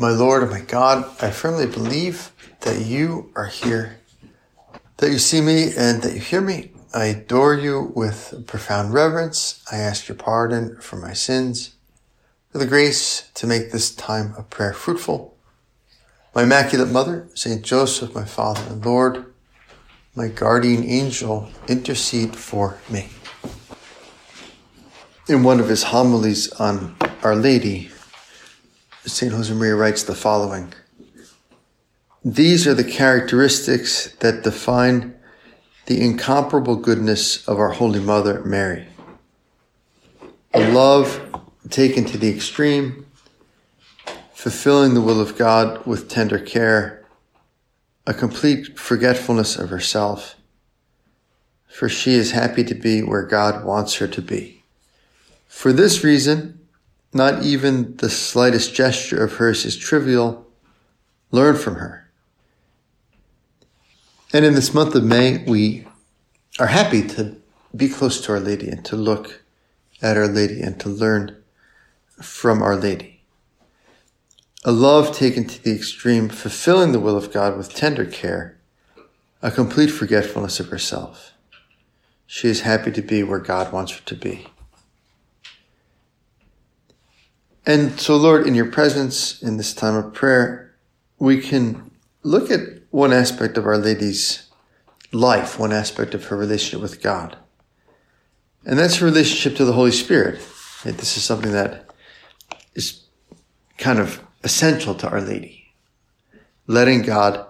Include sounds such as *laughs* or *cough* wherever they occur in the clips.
My Lord and my God, I firmly believe that you are here, that you see me and that you hear me. I adore you with profound reverence. I ask your pardon for my sins, for the grace to make this time of prayer fruitful. My Immaculate Mother, Saint Joseph, my Father and Lord, my guardian angel, intercede for me. In one of his homilies on Our Lady, St. Josemaria writes the following These are the characteristics that define the incomparable goodness of our Holy Mother Mary. A love taken to the extreme, fulfilling the will of God with tender care, a complete forgetfulness of herself, for she is happy to be where God wants her to be. For this reason, not even the slightest gesture of hers is trivial. Learn from her. And in this month of May, we are happy to be close to Our Lady and to look at Our Lady and to learn from Our Lady. A love taken to the extreme, fulfilling the will of God with tender care, a complete forgetfulness of herself. She is happy to be where God wants her to be. And so, Lord, in your presence in this time of prayer, we can look at one aspect of Our Lady's life, one aspect of her relationship with God. And that's her relationship to the Holy Spirit. This is something that is kind of essential to Our Lady. Letting God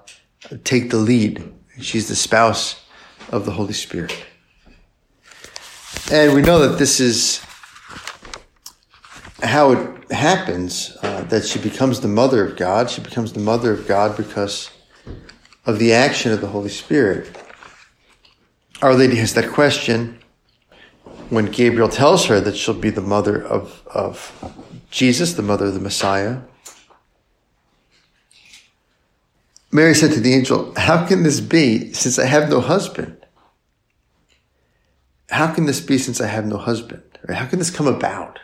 take the lead. She's the spouse of the Holy Spirit. And we know that this is how it happens uh, that she becomes the mother of God. She becomes the mother of God because of the action of the Holy Spirit. Our Lady has that question when Gabriel tells her that she'll be the mother of, of Jesus, the mother of the Messiah. Mary said to the angel, How can this be since I have no husband? How can this be since I have no husband? Or how can this come about?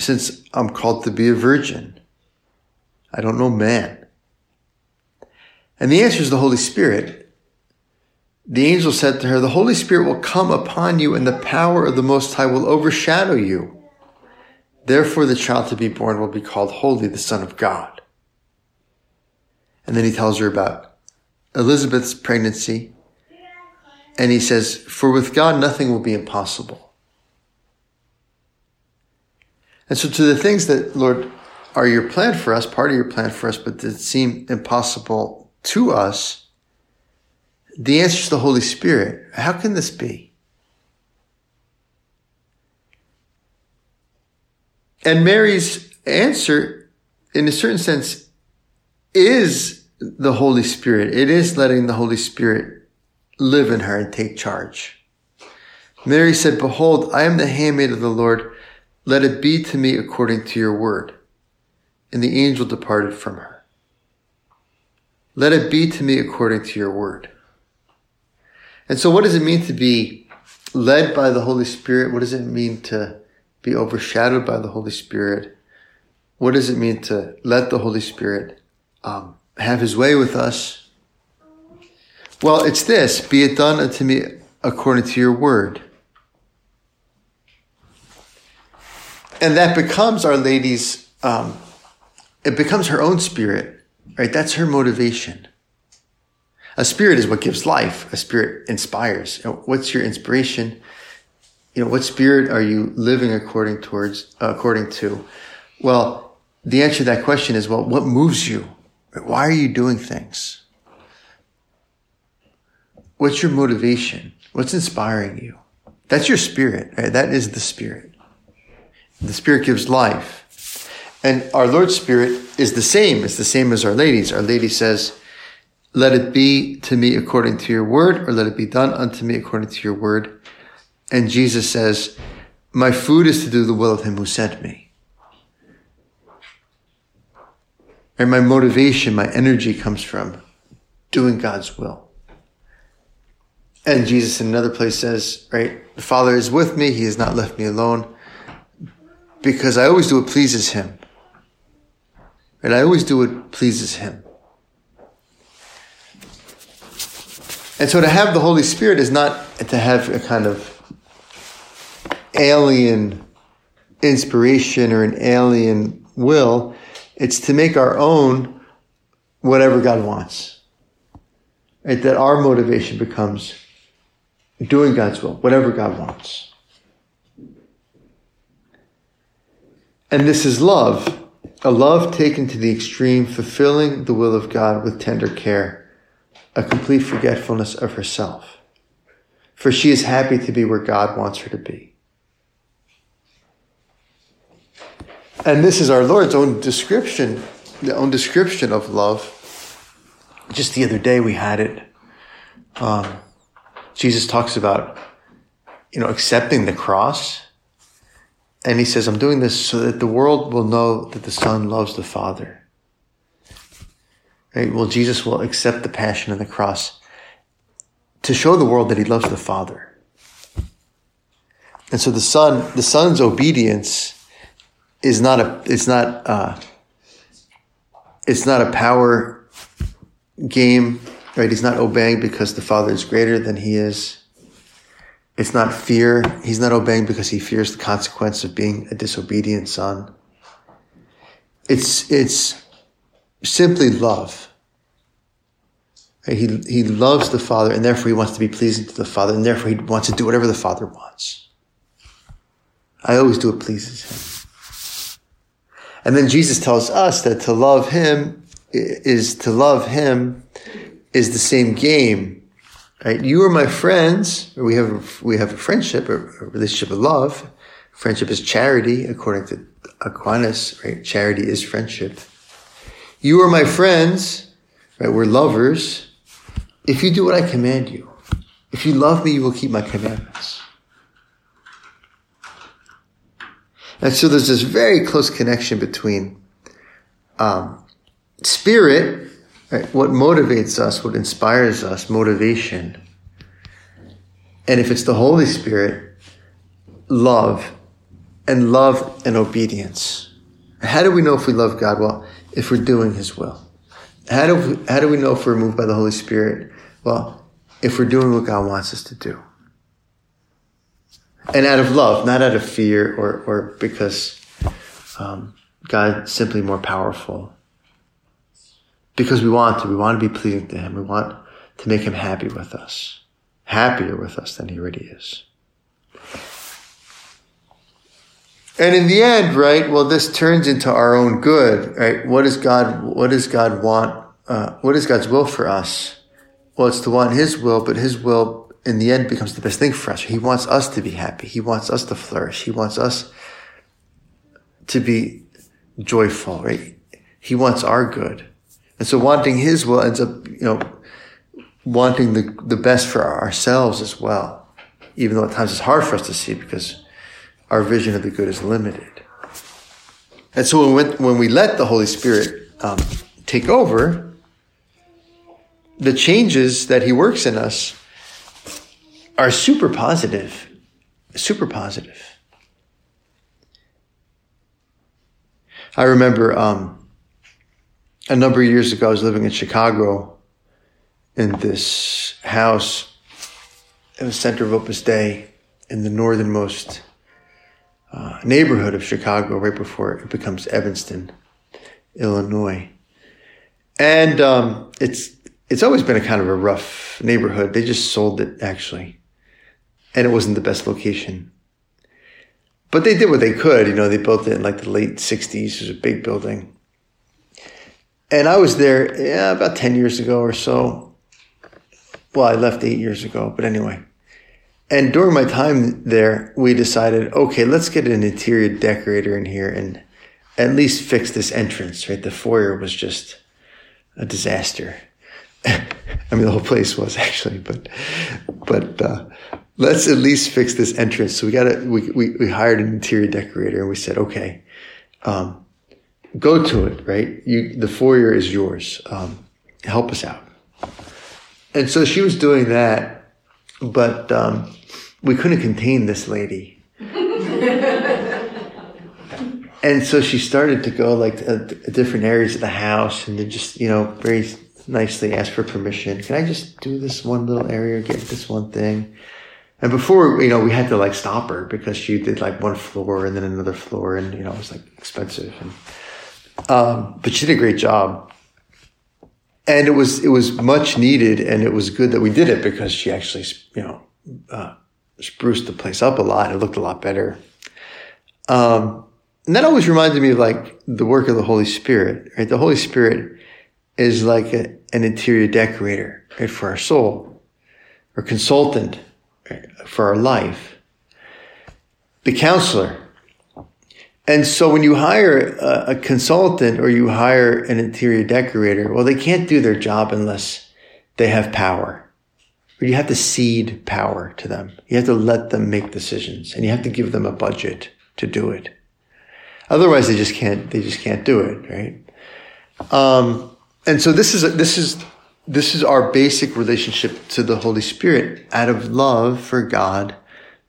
Since I'm called to be a virgin, I don't know man. And the answer is the Holy Spirit. The angel said to her, The Holy Spirit will come upon you, and the power of the Most High will overshadow you. Therefore, the child to be born will be called Holy, the Son of God. And then he tells her about Elizabeth's pregnancy. And he says, For with God, nothing will be impossible. And so, to the things that, Lord, are your plan for us, part of your plan for us, but that seem impossible to us, the answer is the Holy Spirit. How can this be? And Mary's answer, in a certain sense, is the Holy Spirit. It is letting the Holy Spirit live in her and take charge. Mary said, Behold, I am the handmaid of the Lord. Let it be to me according to your word. And the angel departed from her. Let it be to me according to your word. And so, what does it mean to be led by the Holy Spirit? What does it mean to be overshadowed by the Holy Spirit? What does it mean to let the Holy Spirit um, have his way with us? Well, it's this be it done unto me according to your word. And that becomes Our Lady's, um, it becomes her own spirit, right? That's her motivation. A spirit is what gives life. A spirit inspires. What's your inspiration? You know, what spirit are you living according towards, uh, according to? Well, the answer to that question is, well, what moves you? Why are you doing things? What's your motivation? What's inspiring you? That's your spirit, right? That is the spirit. The spirit gives life. And our Lord's spirit is the same. It's the same as Our Lady's. Our Lady says, let it be to me according to your word, or let it be done unto me according to your word. And Jesus says, my food is to do the will of him who sent me. And my motivation, my energy comes from doing God's will. And Jesus in another place says, right, the Father is with me. He has not left me alone because I always do what pleases him. And I always do what pleases Him. And so to have the Holy Spirit is not to have a kind of alien inspiration or an alien will. It's to make our own whatever God wants. Right? That our motivation becomes doing God's will, whatever God wants. And this is love, a love taken to the extreme, fulfilling the will of God with tender care, a complete forgetfulness of herself. For she is happy to be where God wants her to be. And this is our Lord's own description, the own description of love. Just the other day we had it. Um, Jesus talks about, you know, accepting the cross and he says, I'm doing this so that the world will know that the Son loves the Father. Right? Well, Jesus will accept the passion and the cross to show the world that he loves the Father. And so the Son, the Son's obedience is not a, it's not, uh, it's not a power game, right? He's not obeying because the Father is greater than he is. It's not fear. He's not obeying because he fears the consequence of being a disobedient son. It's, it's simply love. He, he loves the Father and therefore he wants to be pleasing to the Father and therefore he wants to do whatever the Father wants. I always do what pleases him. And then Jesus tells us that to love him is to love him is the same game Right? You are my friends. we have we have a friendship, a, a relationship of love. Friendship is charity, according to Aquinas. Right? Charity is friendship. You are my friends. Right? We're lovers. If you do what I command you, if you love me, you will keep my commandments. And so there's this very close connection between um, spirit Right? What motivates us, what inspires us, motivation. And if it's the Holy Spirit, love, and love and obedience. How do we know if we love God? Well, if we're doing His will. How do we, how do we know if we're moved by the Holy Spirit? Well, if we're doing what God wants us to do. And out of love, not out of fear or, or because um, God's simply more powerful because we want to. We want to be pleasing to Him. We want to make Him happy with us, happier with us than He already is. And in the end, right? Well, this turns into our own good, right? What does God? What does God want? Uh, what is God's will for us? Well, it's to want His will, but His will in the end becomes the best thing for us. He wants us to be happy. He wants us to flourish. He wants us to be joyful, right? He wants our good. And so wanting his will ends up, you know, wanting the, the best for ourselves as well. Even though at times it's hard for us to see because our vision of the good is limited. And so when, when we let the Holy Spirit um, take over, the changes that he works in us are super positive, super positive. I remember um, a number of years ago, I was living in Chicago in this house in the center of Opus Dei in the northernmost uh, neighborhood of Chicago, right before it becomes Evanston, Illinois. And um, it's it's always been a kind of a rough neighborhood. They just sold it actually, and it wasn't the best location. But they did what they could. You know, they built it in like the late '60s. It was a big building, and I was there yeah, about 10 years ago or so. Well, I left eight years ago, but anyway. And during my time there, we decided, okay, let's get an interior decorator in here and at least fix this entrance, right? The foyer was just a disaster. *laughs* I mean, the whole place was actually, but, but, uh, let's at least fix this entrance. So we got to, we, we, we hired an interior decorator and we said, okay, um, go to it, right? You, the foyer is yours. Um, help us out. And so she was doing that, but um, we couldn't contain this lady. *laughs* and so she started to go like to, to different areas of the house and to just, you know, very nicely ask for permission. Can I just do this one little area, get this one thing? And before, you know, we had to like stop her because she did like one floor and then another floor and, you know, it was like expensive. And, um, but she did a great job. And it was, it was much needed and it was good that we did it because she actually, you know, uh, spruced the place up a lot. It looked a lot better. Um, and that always reminded me of like the work of the Holy Spirit, right? The Holy Spirit is like a, an interior decorator, right? For our soul or consultant for our life, the counselor. And so when you hire a, a, consultant or you hire an interior decorator, well, they can't do their job unless they have power. Or you have to cede power to them. You have to let them make decisions and you have to give them a budget to do it. Otherwise, they just can't, they just can't do it, right? Um, and so this is, this is this is our basic relationship to the Holy Spirit. Out of love for God,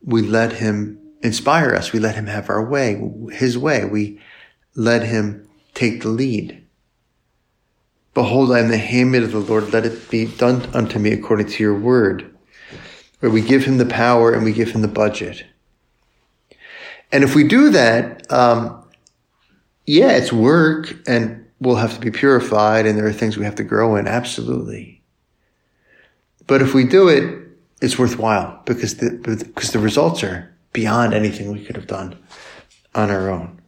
we let Him inspire us. We let Him have our way, His way. We let Him take the lead. Behold, I am the handmaid of the Lord. Let it be done unto me according to your word. Where we give Him the power and we give Him the budget. And if we do that, um, yeah, it's work and we'll have to be purified and there are things we have to grow in. Absolutely. But if we do it, it's worthwhile because the, because the results are beyond anything we could have done on our own.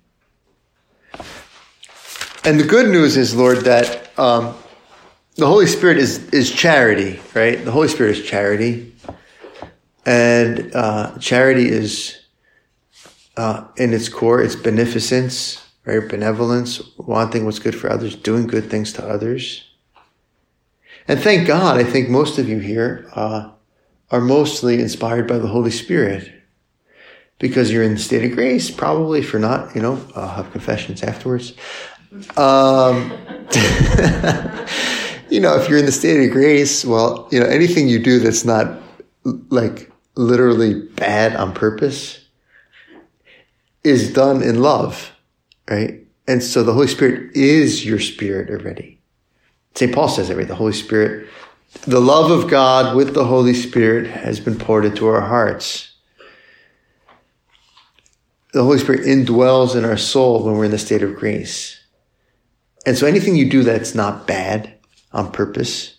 And the good news is, Lord, that um, the Holy Spirit is is charity, right? The Holy Spirit is charity, and uh, charity is uh, in its core, it's beneficence, right? Benevolence, wanting what's good for others, doing good things to others. And thank God, I think most of you here uh, are mostly inspired by the Holy Spirit because you're in the state of grace, probably for not, you know, I'll have confessions afterwards. Um, *laughs* you know, if you're in the state of grace, well, you know, anything you do that's not like literally bad on purpose is done in love right? And so the Holy Spirit is your spirit already. St. Paul says every the Holy Spirit, the love of God with the Holy Spirit has been poured into our hearts. The Holy Spirit indwells in our soul when we're in the state of grace. And so anything you do that's not bad on purpose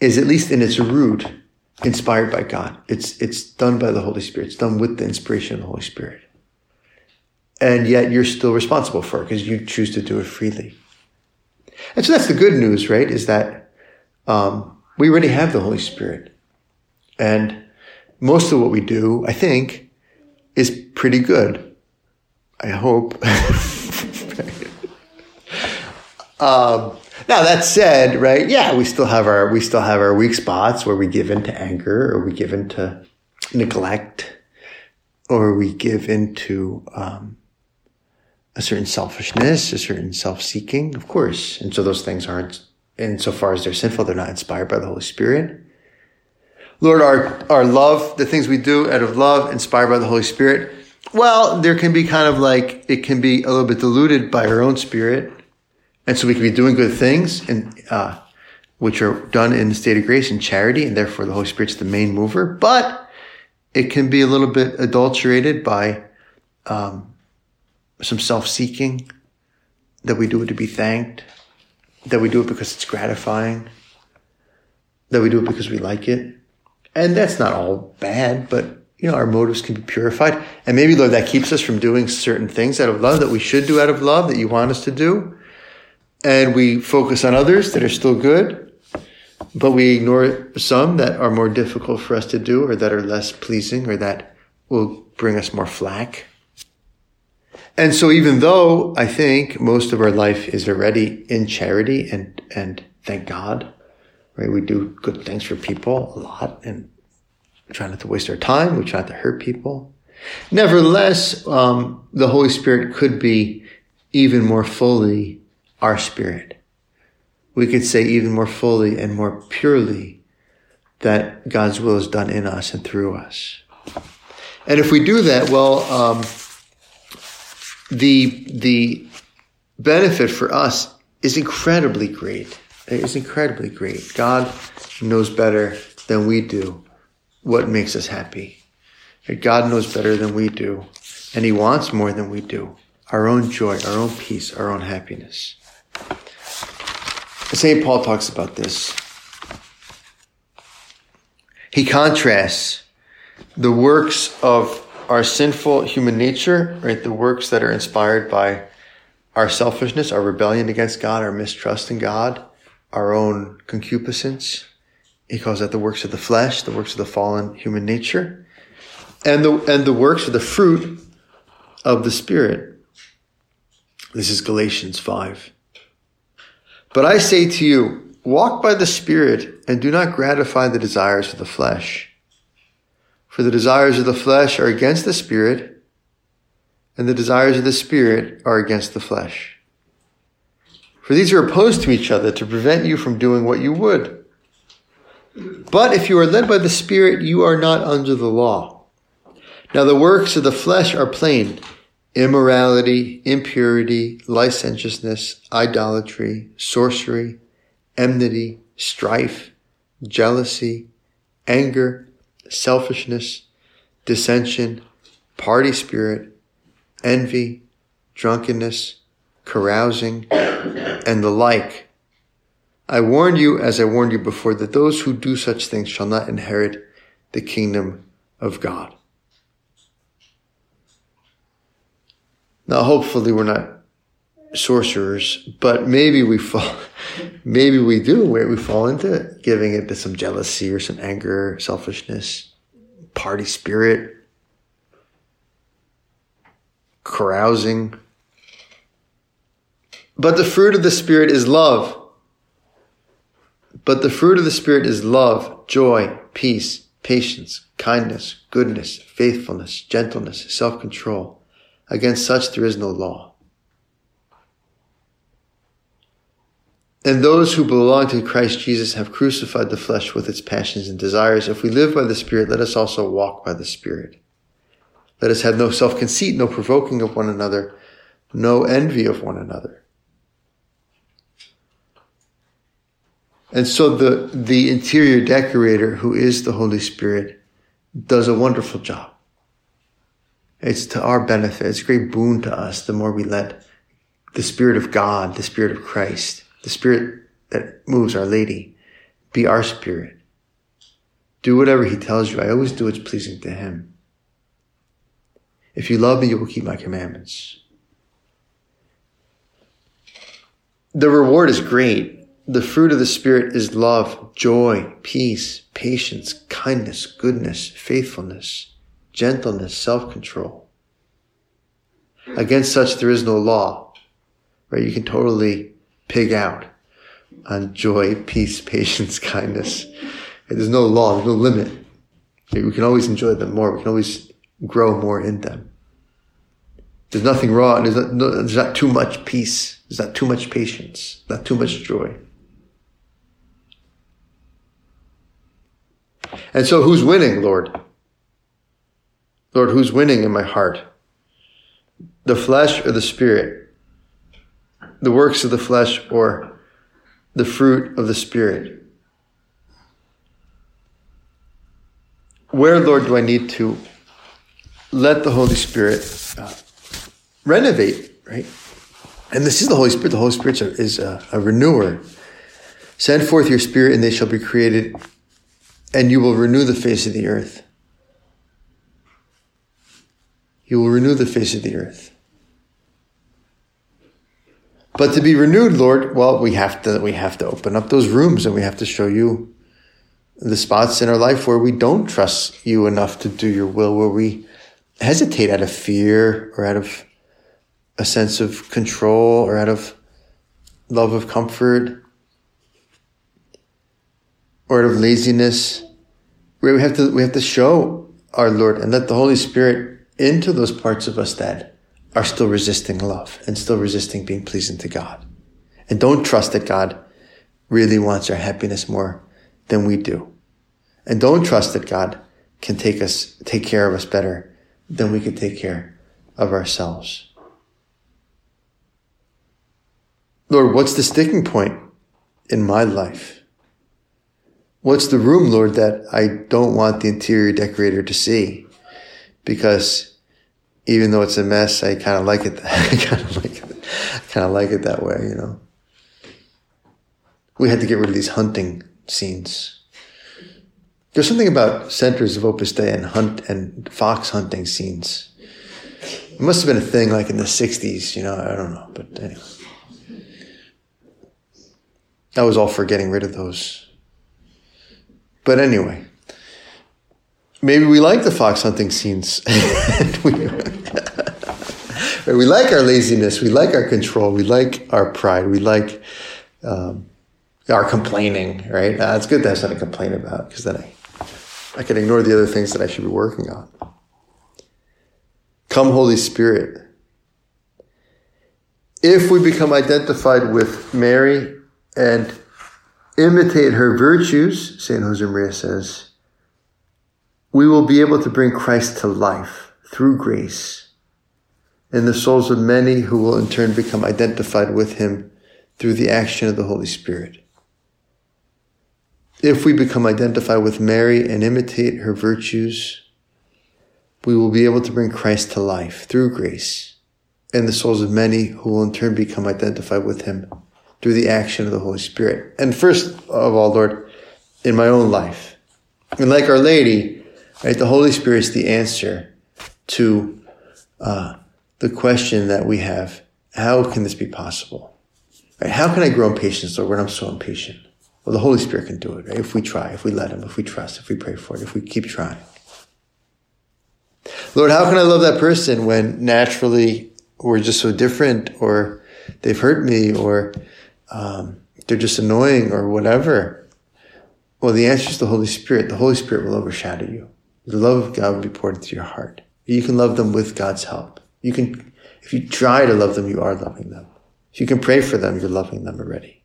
is at least in its root inspired by God. It's, it's done by the Holy Spirit. It's done with the inspiration of the Holy Spirit and yet you're still responsible for it because you choose to do it freely. And so that's the good news, right? Is that um, we already have the Holy Spirit, and most of what we do, I think, is pretty good. I hope. *laughs* um, now that said, right? Yeah, we still have our we still have our weak spots where we give into anger or we give into neglect or we give into um, a certain selfishness, a certain self-seeking, of course. And so those things aren't, insofar as they're sinful, they're not inspired by the Holy Spirit. Lord, our, our love, the things we do out of love, inspired by the Holy Spirit, well, there can be kind of like, it can be a little bit diluted by our own spirit. And so we can be doing good things and, uh, which are done in the state of grace and charity, and therefore the Holy Spirit's the main mover. But it can be a little bit adulterated by, um, some self-seeking, that we do it to be thanked, that we do it because it's gratifying, that we do it because we like it. And that's not all bad, but you know, our motives can be purified. And maybe, Lord, that keeps us from doing certain things out of love that we should do out of love that you want us to do. And we focus on others that are still good, but we ignore some that are more difficult for us to do or that are less pleasing or that will bring us more flack. And so even though I think most of our life is already in charity and, and thank God, right? We do good things for people a lot and try not to waste our time. We try not to hurt people. Nevertheless, um, the Holy Spirit could be even more fully our spirit. We could say even more fully and more purely that God's will is done in us and through us. And if we do that, well, um, the, the benefit for us is incredibly great. It is incredibly great. God knows better than we do what makes us happy. God knows better than we do, and He wants more than we do. Our own joy, our own peace, our own happiness. St. Paul talks about this. He contrasts the works of our sinful human nature, right? The works that are inspired by our selfishness, our rebellion against God, our mistrust in God, our own concupiscence. He calls that the works of the flesh, the works of the fallen human nature, and the, and the works of the fruit of the Spirit. This is Galatians 5. But I say to you, walk by the Spirit and do not gratify the desires of the flesh. For the desires of the flesh are against the Spirit, and the desires of the Spirit are against the flesh. For these are opposed to each other to prevent you from doing what you would. But if you are led by the Spirit, you are not under the law. Now the works of the flesh are plain immorality, impurity, licentiousness, idolatry, sorcery, enmity, strife, jealousy, anger, selfishness, dissension, party spirit, envy, drunkenness, carousing, and the like. I warn you, as I warned you before, that those who do such things shall not inherit the kingdom of God. Now, hopefully, we're not sorcerers, but maybe we fall, *laughs* maybe we do, where we fall into giving it to some jealousy or some anger, selfishness, party spirit, carousing. But the fruit of the Spirit is love. But the fruit of the Spirit is love, joy, peace, patience, kindness, goodness, faithfulness, gentleness, self-control. Against such there is no law. And those who belong to Christ Jesus have crucified the flesh with its passions and desires. If we live by the Spirit, let us also walk by the Spirit. Let us have no self-conceit, no provoking of one another, no envy of one another. And so the, the interior decorator, who is the Holy Spirit, does a wonderful job. It's to our benefit. It's a great boon to us the more we let the Spirit of God, the Spirit of Christ, the Spirit that moves Our Lady, be our Spirit. Do whatever He tells you. I always do what's pleasing to Him. If you love me, you will keep my commandments. The reward is great. The fruit of the Spirit is love, joy, peace, patience, kindness, goodness, faithfulness gentleness, self-control. Against such there is no law, right? You can totally pig out on joy, peace, *laughs* patience, kindness. There's no law, there's no limit. We can always enjoy them more. We can always grow more in them. There's nothing wrong. There's not, no, there's not too much peace. There's not too much patience. Not too much joy. And so who's winning, Lord? Lord, who's winning in my heart? The flesh or the spirit? The works of the flesh or the fruit of the spirit? Where, Lord, do I need to let the Holy Spirit uh, renovate, right? And this is the Holy Spirit. The Holy Spirit is a, a renewer. Send forth your spirit and they shall be created and you will renew the face of the earth. You will renew the face of the earth. But to be renewed, Lord, well, we have to we have to open up those rooms and we have to show you the spots in our life where we don't trust you enough to do your will, where we hesitate out of fear or out of a sense of control or out of love of comfort or out of laziness. Where we have to we have to show our Lord and let the Holy Spirit into those parts of us that are still resisting love and still resisting being pleasing to God. And don't trust that God really wants our happiness more than we do. And don't trust that God can take us, take care of us better than we can take care of ourselves. Lord, what's the sticking point in my life? What's the room, Lord, that I don't want the interior decorator to see? Because even though it's a mess, I kind of like it. *laughs* I kind of like it. kind of like it that way, you know. We had to get rid of these hunting scenes. There's something about centers of Opus Dei and hunt and fox hunting scenes. It must have been a thing like in the 60s, you know, I don't know, but anyway. I was all for getting rid of those. But anyway, maybe we like the fox hunting scenes. *laughs* we, we like our laziness, we like our control, we like our pride, we like um, our complaining, right? Uh, it's good to have something to complain about because then I I can ignore the other things that I should be working on. Come, Holy Spirit. If we become identified with Mary and imitate her virtues, St. Josemaria says, we will be able to bring Christ to life through grace in the souls of many who will in turn become identified with him through the action of the Holy Spirit. If we become identified with Mary and imitate her virtues, we will be able to bring Christ to life through grace in the souls of many who will in turn become identified with him through the action of the Holy Spirit. And first of all, Lord, in my own life. And like Our Lady, right, the Holy Spirit is the answer to uh, the question that we have. How can this be possible? Right? How can I grow in patience, Lord, when I'm so impatient? Well, the Holy Spirit can do it, right? If we try, if we let Him, if we trust, if we pray for it, if we keep trying. Lord, how can I love that person when naturally we're just so different or they've hurt me or um, they're just annoying or whatever? Well, the answer is the Holy Spirit. The Holy Spirit will overshadow you. The love of God will be poured into your heart. You can love them with God's help. You can, if you try to love them, you are loving them. If you can pray for them, you're loving them already.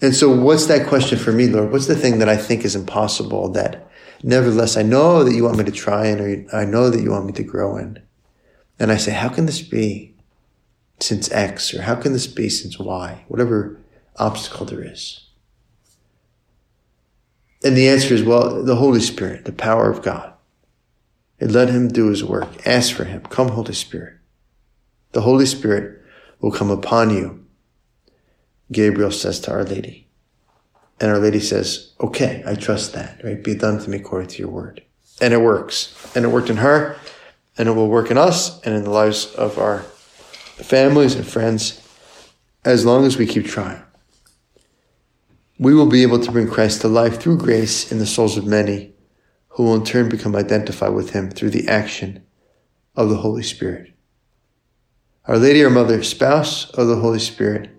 And so what's that question for me, Lord? What's the thing that I think is impossible that nevertheless I know that you want me to try in or I know that you want me to grow in? And I say, how can this be since X or how can this be since Y? Whatever obstacle there is. And the answer is, well, the Holy Spirit, the power of God. And let him do his work. Ask for him. Come, Holy Spirit. The Holy Spirit will come upon you Gabriel says to Our Lady. And Our Lady says, okay, I trust that, right? Be done to me according to your word. And it works. And it worked in her, and it will work in us and in the lives of our families and friends as long as we keep trying. We will be able to bring Christ to life through grace in the souls of many who will in turn become identified with him through the action of the Holy Spirit. Our Lady, our Mother, spouse of the Holy Spirit,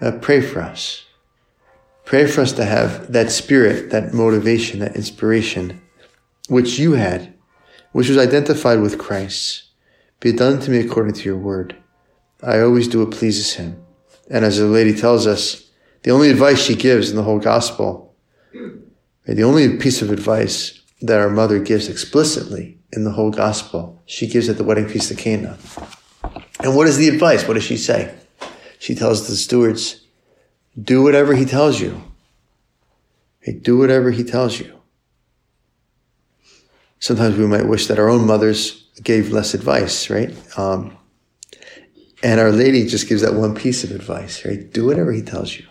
uh, pray for us. Pray for us to have that spirit, that motivation, that inspiration, which you had, which was identified with Christ. Be done to me according to your word. I always do what pleases him. And as the lady tells us, the only advice she gives in the whole gospel, the only piece of advice that our mother gives explicitly in the whole gospel, she gives at the wedding feast of Cana. And what is the advice? What does she say? she tells the stewards, do whatever he tells you. Hey, do whatever he tells you. Sometimes we might wish that our own mothers gave less advice, right? Um, and Our Lady just gives that one piece of advice, right? Do whatever he tells you.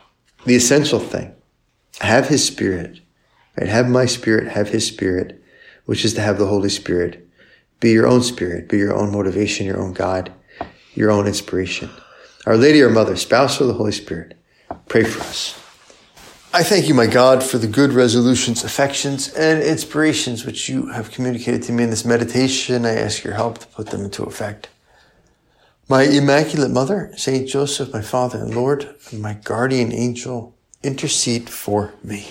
The essential thing. Have his spirit, right? Have my spirit, have his spirit, which is to have the Holy Spirit. Be your own spirit, be your own motivation, your own God, your own inspiration. Our Lady, our Mother, spouse of the Holy Spirit, pray for us. I thank you, my God, for the good resolutions, affections, and inspirations which you have communicated to me in this meditation. I ask your help to put them into effect. My Immaculate Mother, Saint Joseph, my Father and Lord, and my guardian angel, intercede for me.